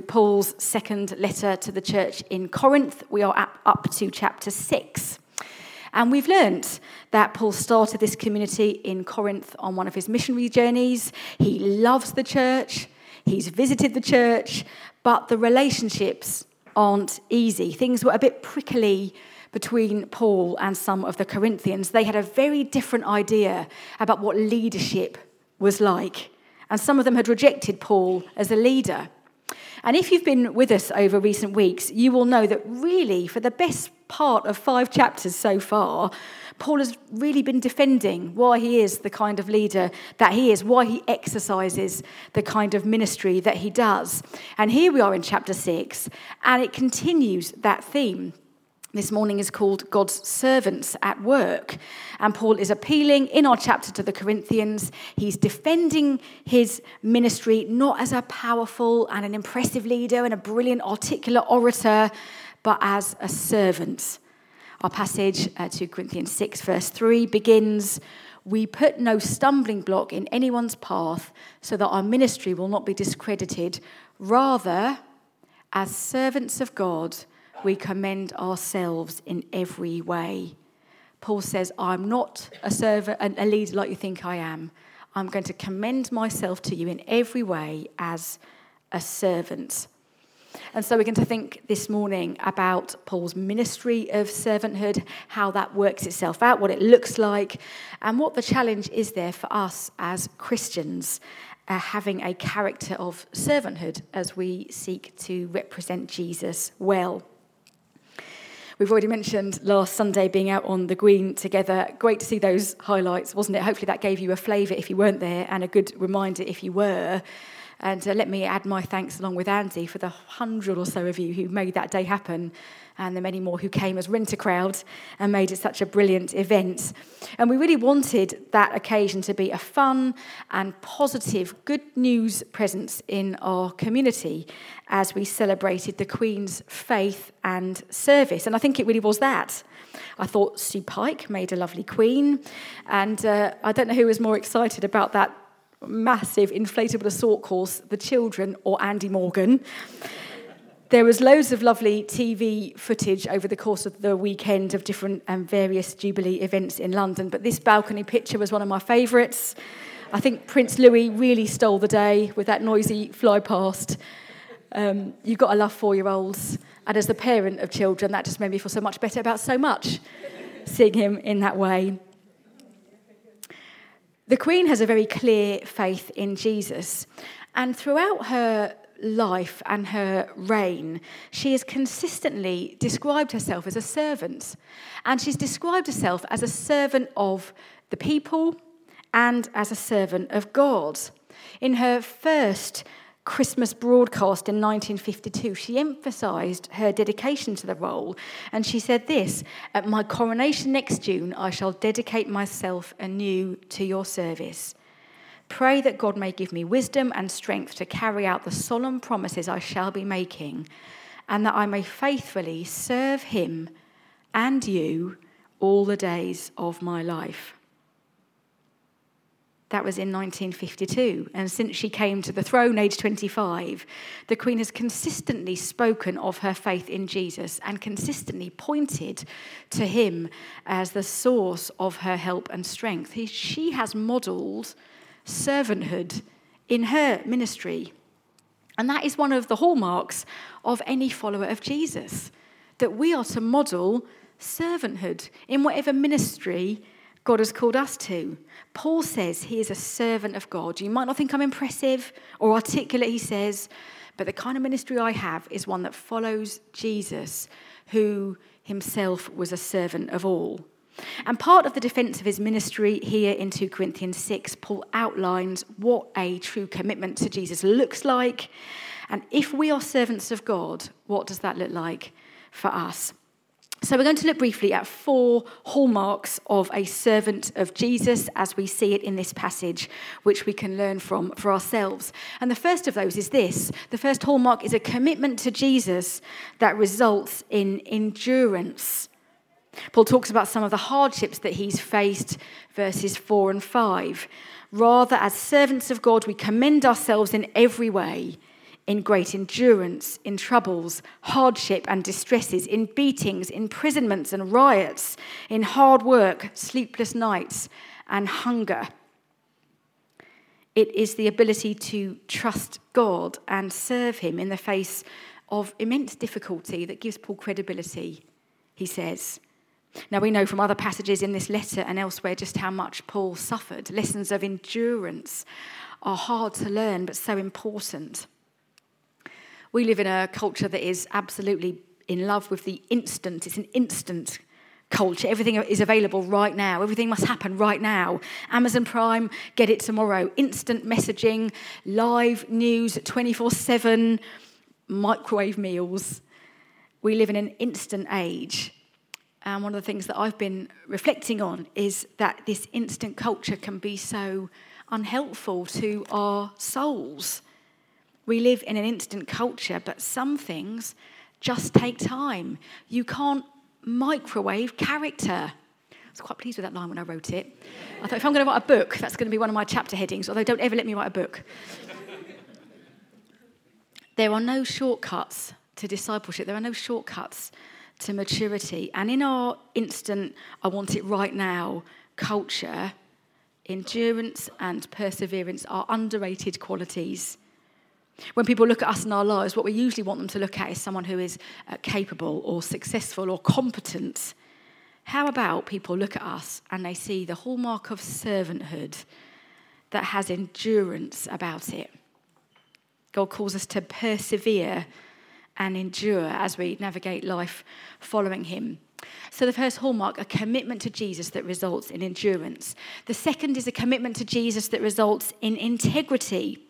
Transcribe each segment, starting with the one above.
Paul's second letter to the church in Corinth. We are up to chapter 6. And we've learnt that Paul started this community in Corinth on one of his missionary journeys. He loves the church, he's visited the church, but the relationships aren't easy. Things were a bit prickly between Paul and some of the Corinthians. They had a very different idea about what leadership was like. And some of them had rejected Paul as a leader. And if you've been with us over recent weeks, you will know that really, for the best part of five chapters so far, Paul has really been defending why he is the kind of leader that he is, why he exercises the kind of ministry that he does. And here we are in chapter six, and it continues that theme this morning is called God's servants at work. And Paul is appealing in our chapter to the Corinthians. He's defending his ministry not as a powerful and an impressive leader and a brilliant, articulate orator, but as a servant. Our passage, uh, 2 Corinthians 6, verse 3, begins We put no stumbling block in anyone's path so that our ministry will not be discredited. Rather, as servants of God, we commend ourselves in every way. Paul says, I'm not a servant, and a leader like you think I am. I'm going to commend myself to you in every way as a servant. And so we're going to think this morning about Paul's ministry of servanthood, how that works itself out, what it looks like, and what the challenge is there for us as Christians uh, having a character of servanthood as we seek to represent Jesus well. We've already mentioned last Sunday being out on the green together. Great to see those highlights, wasn't it? Hopefully, that gave you a flavour if you weren't there and a good reminder if you were. And uh, let me add my thanks along with Andy for the hundred or so of you who made that day happen and the many more who came as renter crowd and made it such a brilliant event. And we really wanted that occasion to be a fun and positive, good news presence in our community as we celebrated the Queen's faith and service. And I think it really was that. I thought Sue Pike made a lovely Queen, and uh, I don't know who was more excited about that massive inflatable assault course, the children or Andy Morgan. There was loads of lovely TV footage over the course of the weekend of different and um, various Jubilee events in London, but this balcony picture was one of my favourites. I think Prince Louis really stole the day with that noisy fly past. Um, you've got to love four year olds, and as the parent of children, that just made me feel so much better about so much, seeing him in that way. The Queen has a very clear faith in Jesus, and throughout her life and her reign, she has consistently described herself as a servant. And she's described herself as a servant of the people and as a servant of God. In her first Christmas broadcast in 1952, she emphasised her dedication to the role. And she said this At my coronation next June, I shall dedicate myself anew to your service. Pray that God may give me wisdom and strength to carry out the solemn promises I shall be making, and that I may faithfully serve Him and you all the days of my life. That was in 1952. And since she came to the throne, age 25, the Queen has consistently spoken of her faith in Jesus and consistently pointed to him as the source of her help and strength. He, she has modelled servanthood in her ministry. And that is one of the hallmarks of any follower of Jesus, that we are to model servanthood in whatever ministry God has called us to. Paul says he is a servant of God. You might not think I'm impressive or articulate, he says, but the kind of ministry I have is one that follows Jesus, who himself was a servant of all. And part of the defense of his ministry here in 2 Corinthians 6, Paul outlines what a true commitment to Jesus looks like. And if we are servants of God, what does that look like for us? So, we're going to look briefly at four hallmarks of a servant of Jesus as we see it in this passage, which we can learn from for ourselves. And the first of those is this the first hallmark is a commitment to Jesus that results in endurance. Paul talks about some of the hardships that he's faced, verses 4 and 5. Rather, as servants of God, we commend ourselves in every way, in great endurance, in troubles, hardship and distresses, in beatings, imprisonments and riots, in hard work, sleepless nights, and hunger. It is the ability to trust God and serve Him in the face of immense difficulty that gives Paul credibility, he says. Now, we know from other passages in this letter and elsewhere just how much Paul suffered. Lessons of endurance are hard to learn, but so important. We live in a culture that is absolutely in love with the instant. It's an instant culture. Everything is available right now. Everything must happen right now. Amazon Prime, get it tomorrow. Instant messaging, live news 24 7, microwave meals. We live in an instant age. And one of the things that I've been reflecting on is that this instant culture can be so unhelpful to our souls. We live in an instant culture, but some things just take time. You can't microwave character. I was quite pleased with that line when I wrote it. I thought if I'm going to write a book, that's going to be one of my chapter headings, although don't ever let me write a book. there are no shortcuts to discipleship, there are no shortcuts to maturity. And in our instant, I want it right now culture, endurance and perseverance are underrated qualities. When people look at us in our lives, what we usually want them to look at is someone who is uh, capable or successful or competent. How about people look at us and they see the hallmark of servanthood that has endurance about it? God calls us to persevere and endure as we navigate life following Him. So, the first hallmark, a commitment to Jesus that results in endurance. The second is a commitment to Jesus that results in integrity.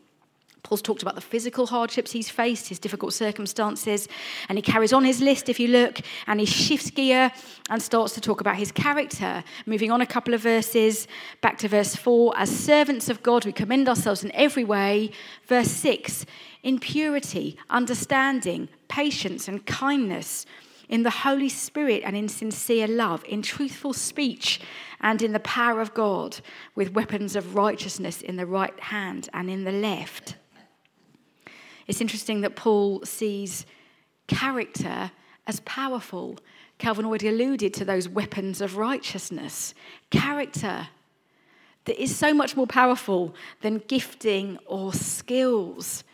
Paul's talked about the physical hardships he's faced, his difficult circumstances, and he carries on his list if you look, and he shifts gear and starts to talk about his character. Moving on a couple of verses, back to verse 4 As servants of God, we commend ourselves in every way. Verse 6 In purity, understanding, patience, and kindness in the Holy Spirit and in sincere love, in truthful speech and in the power of God, with weapons of righteousness in the right hand and in the left. It's interesting that Paul sees character as powerful. Calvin already alluded to those weapons of righteousness. Character that is so much more powerful than gifting or skills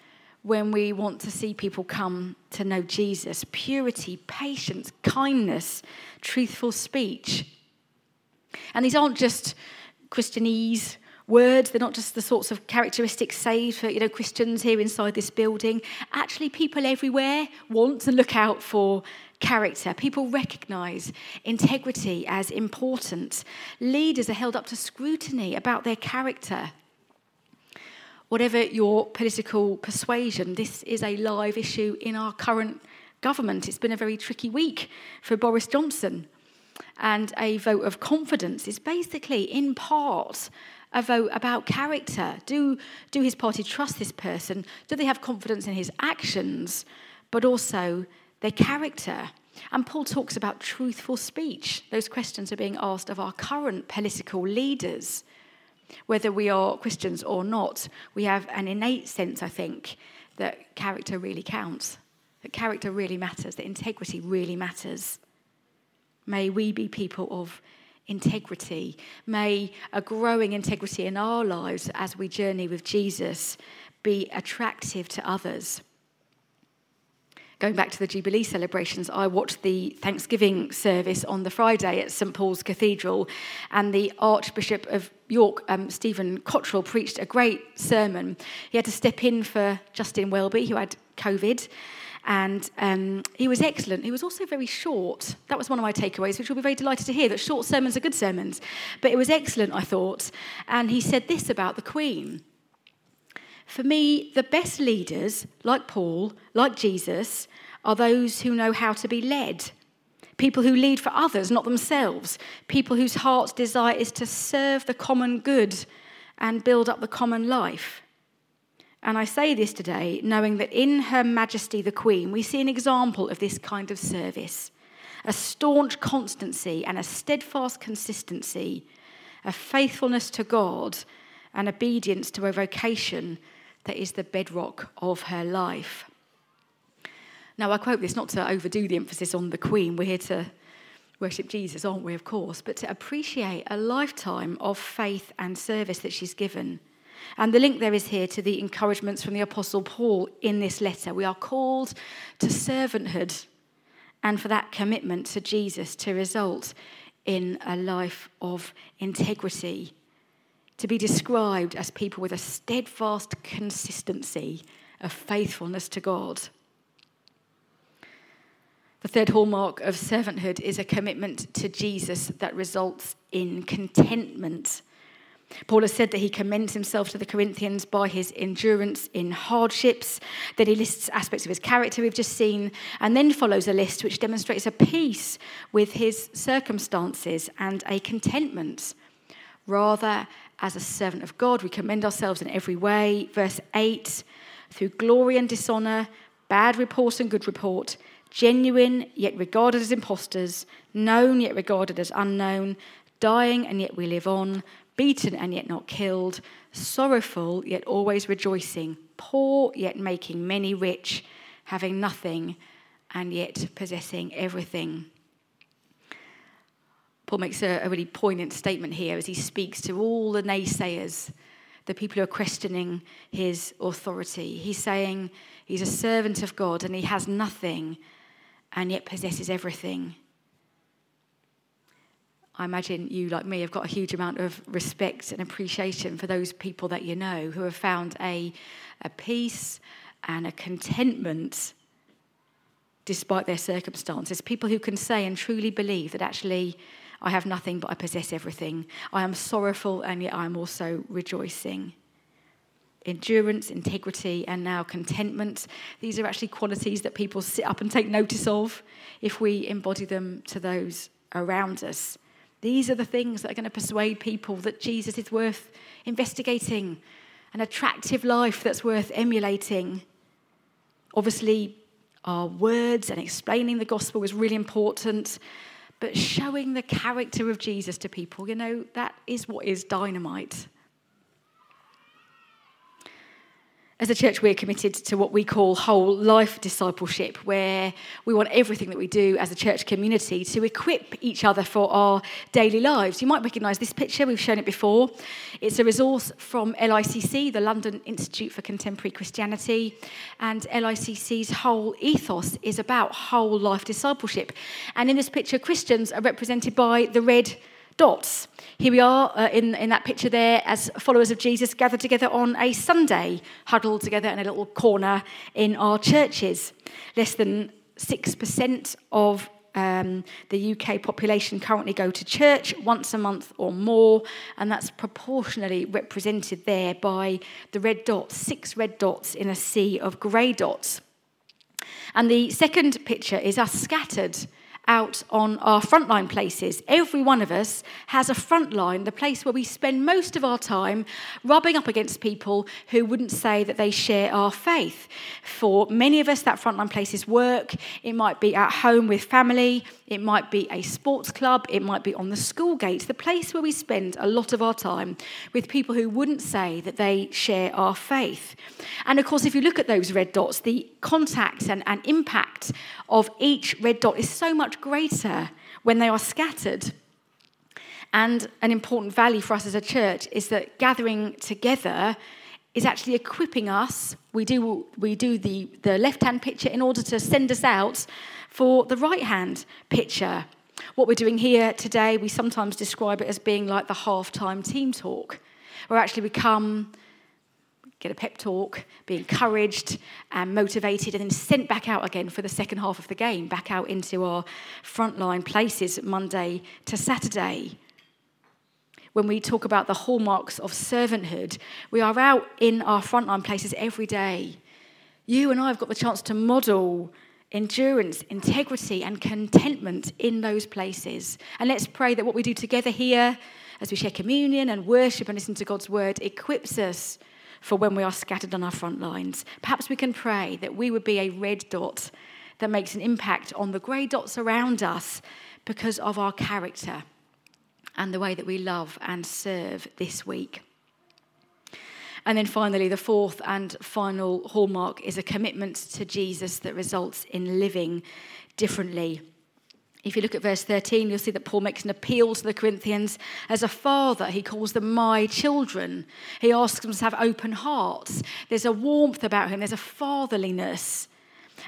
when we want to see people come to know Jesus. Purity, patience, kindness, truthful speech. And these aren't just Christianese words. They're not just the sorts of characteristics saved for you know Christians here inside this building. Actually, people everywhere want to look out for character. People recognise integrity as important. Leaders are held up to scrutiny about their character. Whatever your political persuasion, this is a live issue in our current government. It's been a very tricky week for Boris Johnson. And a vote of confidence is basically, in part, Uh, about character. Do, do his party trust this person? Do they have confidence in his actions, but also their character? And Paul talks about truthful speech. Those questions are being asked of our current political leaders. Whether we are Christians or not, we have an innate sense, I think, that character really counts, that character really matters, that integrity really matters. May we be people of integrity. May a growing integrity in our lives as we journey with Jesus be attractive to others. Going back to the Jubilee celebrations, I watched the Thanksgiving service on the Friday at St Paul's Cathedral, and the Archbishop of York, um, Stephen Cottrell, preached a great sermon. He had to step in for Justin Welby, who had COVID. And um, he was excellent. He was also very short. That was one of my takeaways, which you'll be very delighted to hear that short sermons are good sermons. But it was excellent, I thought. And he said this about the Queen. For me, the best leaders, like Paul, like Jesus, are those who know how to be led. People who lead for others, not themselves. People whose heart's desire is to serve the common good and build up the common life. And I say this today knowing that in Her Majesty the Queen, we see an example of this kind of service a staunch constancy and a steadfast consistency, a faithfulness to God and obedience to a vocation that is the bedrock of her life. Now, I quote this not to overdo the emphasis on the Queen. We're here to worship Jesus, aren't we, of course, but to appreciate a lifetime of faith and service that she's given. And the link there is here to the encouragements from the Apostle Paul in this letter. We are called to servanthood and for that commitment to Jesus to result in a life of integrity, to be described as people with a steadfast consistency of faithfulness to God. The third hallmark of servanthood is a commitment to Jesus that results in contentment. Paul has said that he commends himself to the Corinthians by his endurance in hardships, that he lists aspects of his character we've just seen, and then follows a list which demonstrates a peace with his circumstances and a contentment. Rather, as a servant of God, we commend ourselves in every way. Verse 8 through glory and dishonor, bad report and good report genuine yet regarded as impostors, known yet regarded as unknown, dying and yet we live on, beaten and yet not killed, sorrowful yet always rejoicing, poor yet making many rich, having nothing and yet possessing everything. Paul makes a, a really poignant statement here as he speaks to all the naysayers, the people who are questioning his authority. He's saying he's a servant of God and he has nothing and yet possesses everything. I imagine you, like me, have got a huge amount of respect and appreciation for those people that you know who have found a, a peace and a contentment despite their circumstances. People who can say and truly believe that actually I have nothing but I possess everything. I am sorrowful and yet I am also rejoicing endurance, integrity, and now contentment. These are actually qualities that people sit up and take notice of if we embody them to those around us. These are the things that are going to persuade people that Jesus is worth investigating, an attractive life that's worth emulating. Obviously, our words and explaining the gospel is really important, but showing the character of Jesus to people, you know, that is what is dynamite. As a church, we're committed to what we call whole life discipleship, where we want everything that we do as a church community to equip each other for our daily lives. You might recognise this picture, we've shown it before. It's a resource from LICC, the London Institute for Contemporary Christianity, and LICC's whole ethos is about whole life discipleship. And in this picture, Christians are represented by the red dots. Here we are uh, in, in that picture there as followers of Jesus gathered together on a Sunday, huddled together in a little corner in our churches. Less than 6% of um, the UK population currently go to church once a month or more, and that's proportionally represented there by the red dots, six red dots in a sea of grey dots. And the second picture is us scattered out on our frontline places. Every one of us has a frontline, the place where we spend most of our time rubbing up against people who wouldn't say that they share our faith. For many of us, that frontline place is work, it might be at home with family, it might be a sports club, it might be on the school gate, the place where we spend a lot of our time with people who wouldn't say that they share our faith. And of course, if you look at those red dots, the contact and, and impact of each red dot is so much greater when they are scattered. And an important value for us as a church is that gathering together is actually equipping us. We do, we do the, the left hand picture in order to send us out for the right hand picture. What we're doing here today, we sometimes describe it as being like the half-time team talk, where actually we come get a pep talk, be encouraged and motivated, and then sent back out again for the second half of the game, back out into our frontline places Monday to Saturday. When we talk about the hallmarks of servanthood, we are out in our frontline places every day. You and I have got the chance to model endurance, integrity, and contentment in those places. And let's pray that what we do together here, as we share communion and worship and listen to God's word, equips us for when we are scattered on our front lines. Perhaps we can pray that we would be a red dot that makes an impact on the grey dots around us because of our character and the way that we love and serve this week. And then finally, the fourth and final hallmark is a commitment to Jesus that results in living differently. If you look at verse 13, you'll see that Paul makes an appeal to the Corinthians. As a father, he calls them my children. He asks them to have open hearts. There's a warmth about him, there's a fatherliness.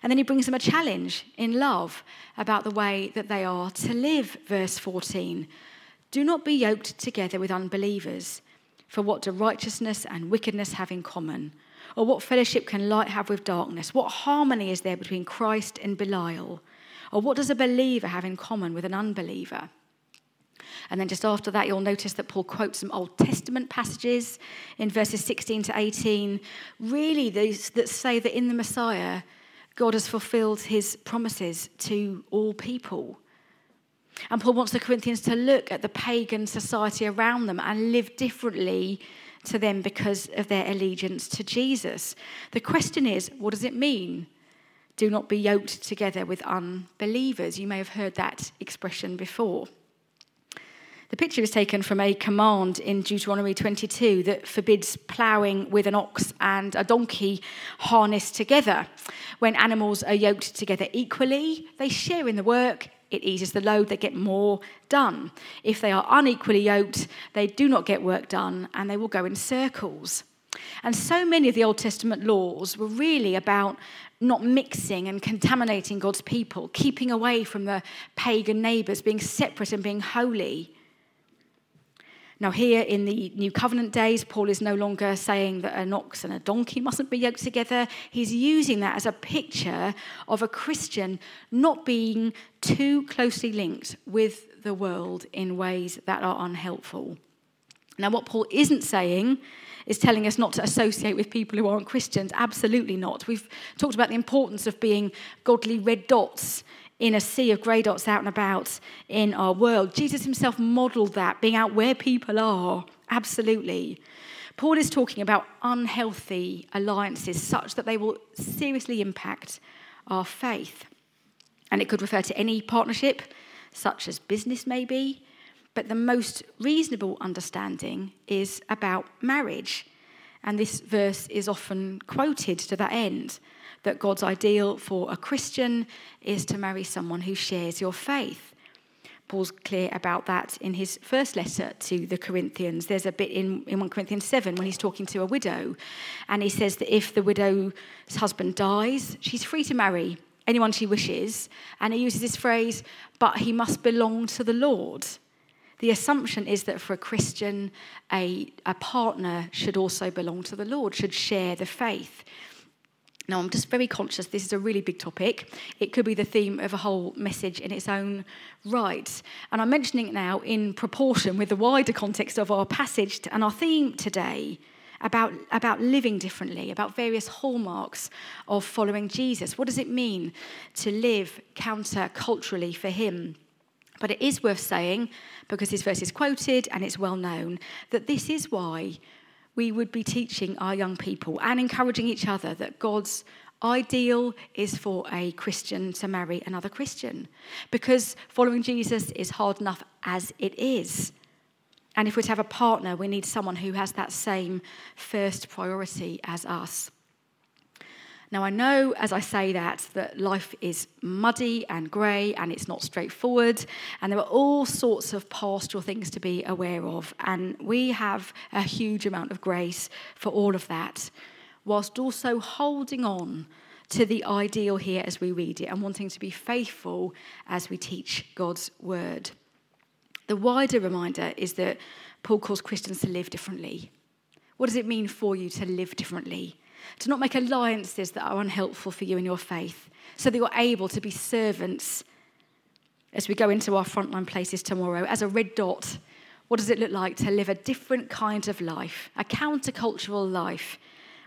And then he brings them a challenge in love about the way that they are to live. Verse 14 Do not be yoked together with unbelievers. For what do righteousness and wickedness have in common? Or what fellowship can light have with darkness? What harmony is there between Christ and Belial? Or what does a believer have in common with an unbeliever? And then just after that, you'll notice that Paul quotes some Old Testament passages in verses 16 to 18, really those that say that in the Messiah, God has fulfilled his promises to all people. And Paul wants the Corinthians to look at the pagan society around them and live differently to them because of their allegiance to Jesus. The question is, what does it mean do not be yoked together with unbelievers. You may have heard that expression before. The picture is taken from a command in Deuteronomy 22 that forbids ploughing with an ox and a donkey harnessed together. When animals are yoked together equally, they share in the work, it eases the load, they get more done. If they are unequally yoked, they do not get work done and they will go in circles. And so many of the Old Testament laws were really about not mixing and contaminating God's people, keeping away from the pagan neighbours, being separate and being holy. Now, here in the New Covenant days, Paul is no longer saying that an ox and a donkey mustn't be yoked together. He's using that as a picture of a Christian not being too closely linked with the world in ways that are unhelpful. Now, what Paul isn't saying is telling us not to associate with people who aren't Christians. Absolutely not. We've talked about the importance of being godly red dots in a sea of grey dots out and about in our world. Jesus himself modeled that, being out where people are. Absolutely. Paul is talking about unhealthy alliances such that they will seriously impact our faith. And it could refer to any partnership, such as business, maybe, but the most reasonable understanding is about marriage. And this verse is often quoted to that end that God's ideal for a Christian is to marry someone who shares your faith. Paul's clear about that in his first letter to the Corinthians. There's a bit in, in 1 Corinthians 7 when he's talking to a widow, and he says that if the widow's husband dies, she's free to marry anyone she wishes. And he uses this phrase, but he must belong to the Lord the assumption is that for a Christian, a, a partner should also belong to the Lord, should share the faith. Now, I'm just very conscious this is a really big topic. It could be the theme of a whole message in its own right. And I'm mentioning it now in proportion with the wider context of our passage and our theme today about, about living differently, about various hallmarks of following Jesus. What does it mean to live counter culturally for Him? But it is worth saying, because this verse is quoted and it's well known, that this is why we would be teaching our young people and encouraging each other that God's ideal is for a Christian to marry another Christian. Because following Jesus is hard enough as it is. And if we're to have a partner, we need someone who has that same first priority as us. Now, I know as I say that, that life is muddy and grey and it's not straightforward, and there are all sorts of pastoral things to be aware of. And we have a huge amount of grace for all of that, whilst also holding on to the ideal here as we read it and wanting to be faithful as we teach God's word. The wider reminder is that Paul calls Christians to live differently. What does it mean for you to live differently? To not make alliances that are unhelpful for you in your faith, so that you're able to be servants as we go into our frontline places tomorrow. As a red dot, what does it look like to live a different kind of life, a countercultural life,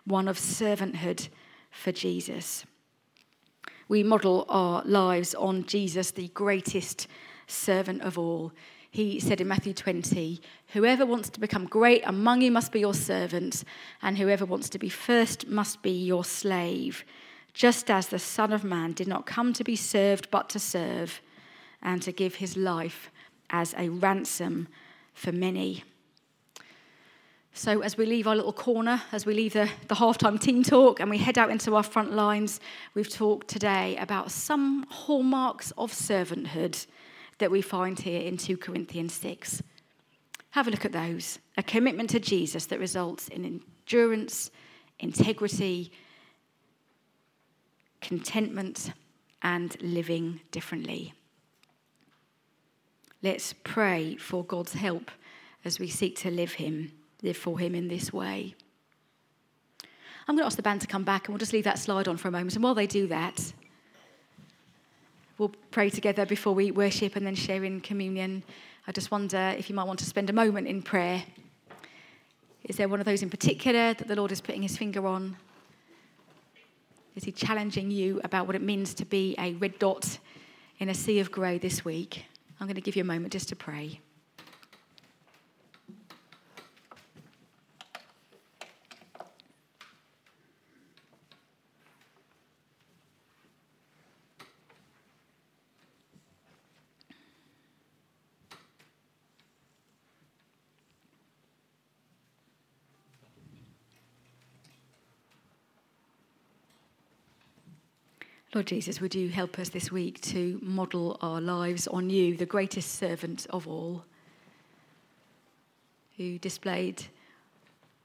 one of servanthood for Jesus? We model our lives on Jesus, the greatest servant of all he said in Matthew 20, Whoever wants to become great among you must be your servant, and whoever wants to be first must be your slave, just as the Son of Man did not come to be served, but to serve, and to give his life as a ransom for many. So, as we leave our little corner, as we leave the, the halftime team talk and we head out into our front lines, we've talked today about some hallmarks of servanthood that we find here in 2 Corinthians 6. Have a look at those. A commitment to Jesus that results in endurance, integrity, contentment, and living differently. Let's pray for God's help as we seek to live Him live for Him in this way. I'm going to ask the band to come back and we'll just leave that slide on for a moment. And while they do that, we'll pray together before we worship and then share in communion. I just wonder if you might want to spend a moment in prayer. Is there one of those in particular that the Lord is putting his finger on? Is he challenging you about what it means to be a red dot in a sea of grey this week? I'm going to give you a moment just to pray. Lord Jesus, would you help us this week to model our lives on you, the greatest servant of all, who displayed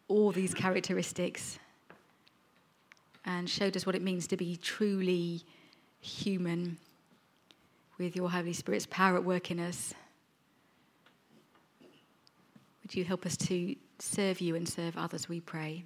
all these characteristics and showed us what it means to be truly human with your Holy Spirit's power at work in us. Would you help us to serve you and serve others, we pray.